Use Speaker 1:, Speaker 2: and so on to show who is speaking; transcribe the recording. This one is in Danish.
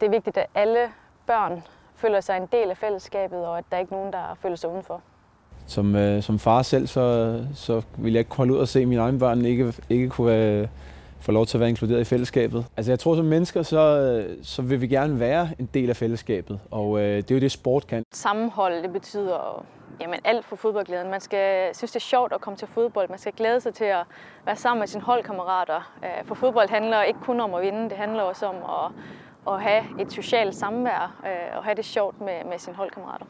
Speaker 1: Det er vigtigt, at alle børn føler sig en del af fællesskabet, og at der ikke er nogen, der føler sig udenfor.
Speaker 2: Som, øh, som far selv, så, så vil jeg ikke kunne holde ud og se mine egne børn ikke, ikke kunne øh, få lov til at være inkluderet i fællesskabet. Altså jeg tror, som mennesker, så, så vil vi gerne være en del af fællesskabet, og øh, det er jo det, sport kan.
Speaker 1: Sammenhold, det betyder jamen, alt for fodboldglæden. Man skal synes, det er sjovt at komme til fodbold. Man skal glæde sig til at være sammen med sine holdkammerater. Øh, for fodbold handler ikke kun om at vinde, det handler også om at, at have et socialt samvær øh, og have det sjovt med, med sine holdkammerater.